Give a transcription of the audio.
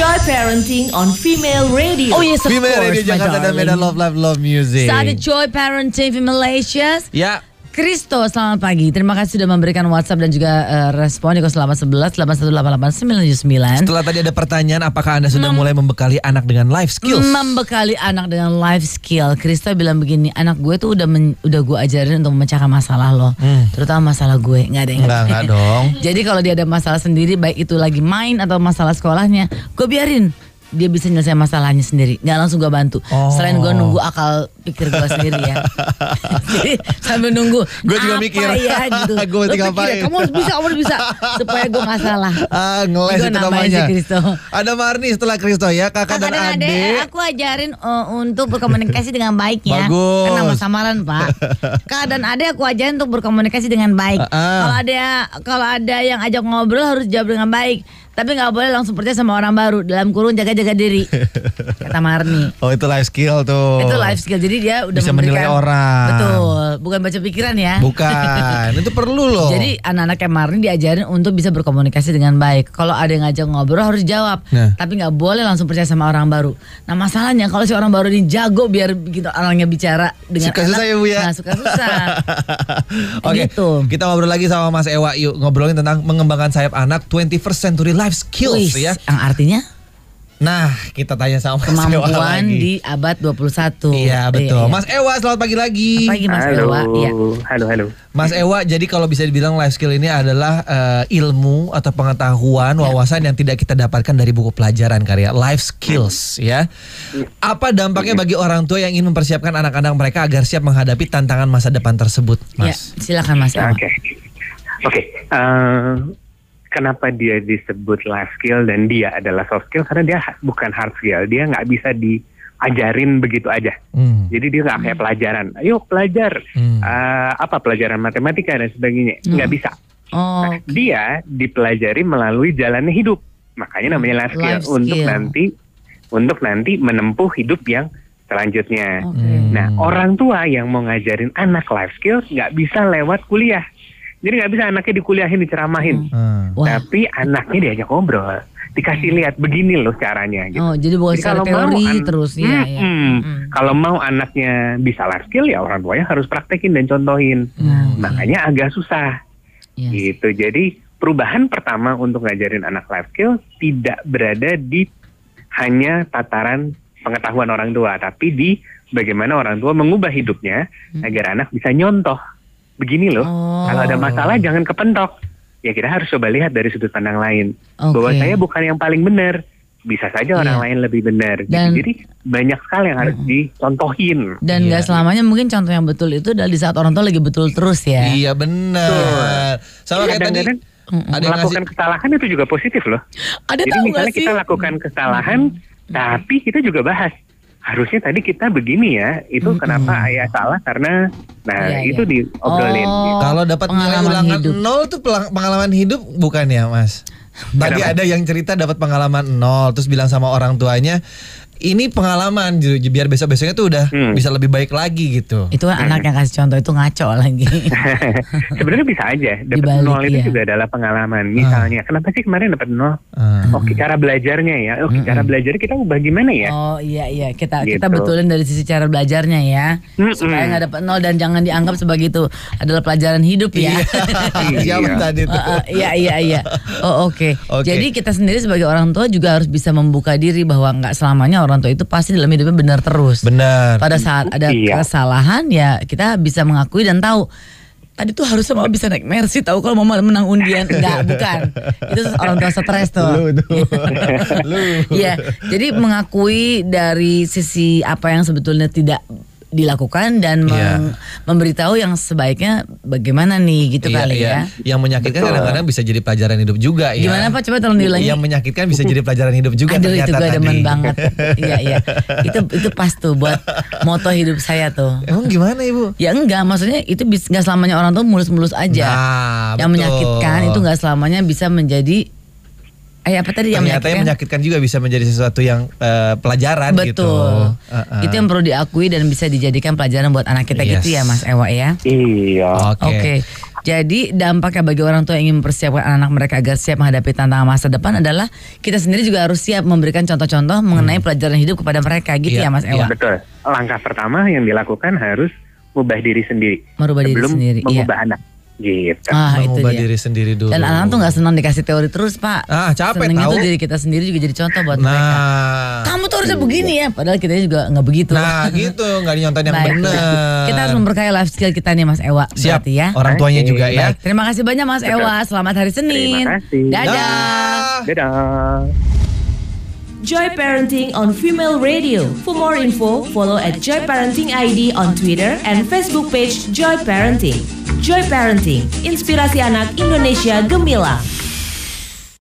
Joy Parenting on Female Radio. Oh yes, of Female course, Radio my Jakarta dan darling. Medan Love Live Love Music. Started Joy Parenting from Malaysia. Ya, Kristo, selamat pagi. Terima kasih sudah memberikan WhatsApp dan juga eh, respon di 0811 8188979. setelah tadi ada pertanyaan apakah Anda sudah mulai membekali anak dengan life skills? Membekali anak dengan life skill. Kristo bilang begini, anak gue tuh udah men- udah gue ajarin untuk memecahkan masalah lo, terutama masalah gue. Nggak ada yang Enggak, enggak dong. Jadi kalau dia ada masalah sendiri, baik itu lagi main atau masalah sekolahnya, gue biarin dia bisa nyelesain masalahnya sendiri. Nggak langsung gue bantu. Oh. Selain gue nunggu akal pikir gue sendiri ya. Jadi sambil nunggu. Gua juga apa mikir. ya gitu. Gua mesti pikir ya, ngapain? Kamu harus bisa, kamu harus bisa. Supaya gue nggak salah. Ah, ngeles Gua itu nambahin namanya. si Kristo. Ada Marni setelah Kristo ya, kakak, dan Kakak adik. aku ajarin uh, untuk berkomunikasi dengan baik ya. Bagus. Kan nama samaran pak. Kakak dan adik aku ajarin untuk berkomunikasi dengan baik. Ah, ah. Kalau ada kalau ada yang ajak ngobrol harus jawab dengan baik. Tapi nggak boleh langsung percaya sama orang baru. Dalam kurung jaga-jaga diri. Kata Marni. Oh itu life skill tuh. Itu life skill. Jadi dia udah Bisa memberikan, menilai orang. Betul. Bukan baca pikiran ya. Bukan, itu perlu loh. Jadi anak-anak kayak Marni diajarin untuk bisa berkomunikasi dengan baik. Kalau ada yang ngajak ngobrol harus jawab. Nah. Tapi nggak boleh langsung percaya sama orang baru. Nah masalahnya kalau si orang baru ini jago biar begitu orangnya bicara dengan Suka susah anak, ya, Bu, ya? Nah suka susah. Oke, Gitu. kita ngobrol lagi sama Mas Ewa yuk ngobrolin tentang mengembangkan sayap anak 21st century life skills Wih, ya. Yang artinya Nah, kita tanya sama Mas Ewa kemampuan lagi. di abad 21. Iya betul. Iya, iya. Mas Ewa selamat pagi lagi. Pagi Mas halo, Ewa. Iya. halo, halo. Mas Ewa, jadi kalau bisa dibilang life skill ini adalah eh, ilmu atau pengetahuan, Ya. wawasan yang tidak kita dapatkan dari buku pelajaran karya life skills ya. Apa dampaknya bagi orang tua yang ingin mempersiapkan anak-anak mereka agar siap menghadapi tantangan masa depan tersebut, Ya, Mas? silakan Mas Ewa. Oke, oke. eh, kenapa dia disebut life skill dan dia adalah soft skill? Karena dia ha- bukan hard skill. Dia nggak bisa diajarin begitu aja. Hmm. Jadi dia nggak kayak pelajaran. Ayo pelajar. Hmm. Eh, apa pelajaran matematika dan sebagainya? Nggak bisa. Oh, Nah, dia dipelajari melalui jalannya hidup. Makanya namanya life skill Life untuk skill. nanti untuk nanti menempuh hidup yang selanjutnya. oke. Hmm. Nah, orang tua yang mau ngajarin anak life skills nggak bisa lewat kuliah. Jadi nggak bisa anaknya dikuliahin, diceramahin. Hmm. Wah. Tapi anaknya diajak ngobrol, dikasih lihat begini loh caranya. Gitu. Oh, jadi bukan Jadi secara teori terus ya. Hmm, ya. hmm. Hmm. Kalau mau anaknya bisa life skill ya orang tuanya harus praktekin dan contohin. Hmm. Makanya agak susah Yes. gitu. Jadi perubahan pertama untuk ngajarin anak life skill tidak berada di hanya tataran pengetahuan orang tua, tapi di bagaimana orang tua mengubah hidupnya agar anak bisa nyontoh. Begini loh, Oh. kalau ada masalah jangan kepentok. Ya kita harus coba lihat dari sudut pandang lain. Oke. Bahwa saya bukan yang paling benar. Bisa saja orang Iya. lain lebih benar. Dan- Jadi banyak sekali yang harus dicontohin. Dan nggak Iya. selamanya mungkin contoh yang betul itu adalah di saat orang tua lagi betul terus ya. Iya benar. Sama kayak tadi ada yang melakukan ngasih kesalahan itu juga positif loh. Ada Jadi tahu misalnya nggak sih? kita lakukan kesalahan, tapi kita juga bahas. Harusnya tadi kita begini ya, itu kenapa ayah salah karena, nah Iya, itu iya. diobrolin. Oh. gitu. Kalau dapat nilai ulangan hidup. nol tuh pengalaman hidup bukan ya, Mas? Tadi ada yang cerita dapat pengalaman nol, terus bilang sama orang tuanya, ini pengalaman, gitu, biar besok besoknya tuh udah Hmm. bisa lebih baik lagi gitu. Itu kan anak yang kasih contoh itu ngaco lagi. Sebenarnya bisa aja, dapat nol itu iya. juga adalah pengalaman. Misalnya, kenapa sih kemarin dapat nol? Ah. Oke, cara belajarnya ya. Oke, cara belajar kita ubah gimana ya? Oh iya iya kita kita Gitu. betulin dari sisi cara belajarnya ya Mm-mm. supaya nggak dapat nol dan jangan dianggap sebagai itu adalah pelajaran hidup ya. Iya. tadi tuh? Uh, uh, iya iya iya. Oh oke. Oke. Jadi kita sendiri sebagai orang tua juga harus bisa membuka diri bahwa nggak selamanya orang tua itu pasti dalam hidupnya benar terus. Benar. Pada saat ada Iya. kesalahan ya kita bisa mengakui dan tahu tadi tuh harusnya mama bisa naik mercy tahu kalau mama menang undian enggak bukan itu orang tua stres tuh Lu tuh. Lu. Iya, jadi mengakui dari sisi apa yang sebetulnya tidak dilakukan dan meng- memberitahu yang sebaiknya bagaimana nih gitu Iya, kali iya. ya. Yang menyakitkan Betul. kadang-kadang bisa jadi pelajaran hidup juga ya. Gimana Pak? Coba tolong diulangi. Yang menyakitkan bisa jadi pelajaran hidup juga Aduh itu ternyata gue tadi. demen banget. iya iya. Itu itu pas tuh buat moto hidup saya tuh. Emang gimana Ibu? Ya enggak, maksudnya itu nggak selamanya orang tuh mulus-mulus aja. Nah, yang betul. menyakitkan itu nggak selamanya bisa menjadi eh apa tadi yang Ternyata yang menyakitkan juga bisa menjadi sesuatu yang eh, pelajaran gitu. Betul. Uh-uh. Itu yang perlu diakui dan bisa dijadikan pelajaran buat anak kita Yes. gitu ya Mas Ewa ya. Iya. Oke. Oke. Jadi dampaknya bagi orang tua yang ingin mempersiapkan anak mereka agar siap menghadapi tantangan masa depan adalah kita sendiri juga harus siap memberikan contoh-contoh mengenai pelajaran hidup kepada mereka gitu Iya, ya Mas iya. Ewa. Betul. Langkah pertama yang dilakukan harus mengubah diri sendiri Merubah diri sendiri, iya. mengubah anak. Gitu. Ah, itu Mengubah dia. diri sendiri dulu. Dan anak tuh nggak senang dikasih teori terus Pak. Ah, capek Senengnya tahu. tuh diri kita sendiri juga jadi contoh buat mereka. Nah, Kamu tuh harusnya begini ya, padahal kita juga nggak begitu. nah gitu nggak dinyontain yang Baik, benar. Kita harus memperkaya life skill kita nih Mas Ewa. Siap. berarti ya. Orang tuanya Oke, juga ya. Baik, terima kasih banyak Mas Betul. Ewa. Selamat hari Senin. Terima kasih. Dadah. Dah. Dadah. Joy Parenting on Female Radio. For more info, follow at Joy Parenting ID on Twitter and Facebook page Joy Parenting. Joy Parenting, inspirasi anak Indonesia gemilang.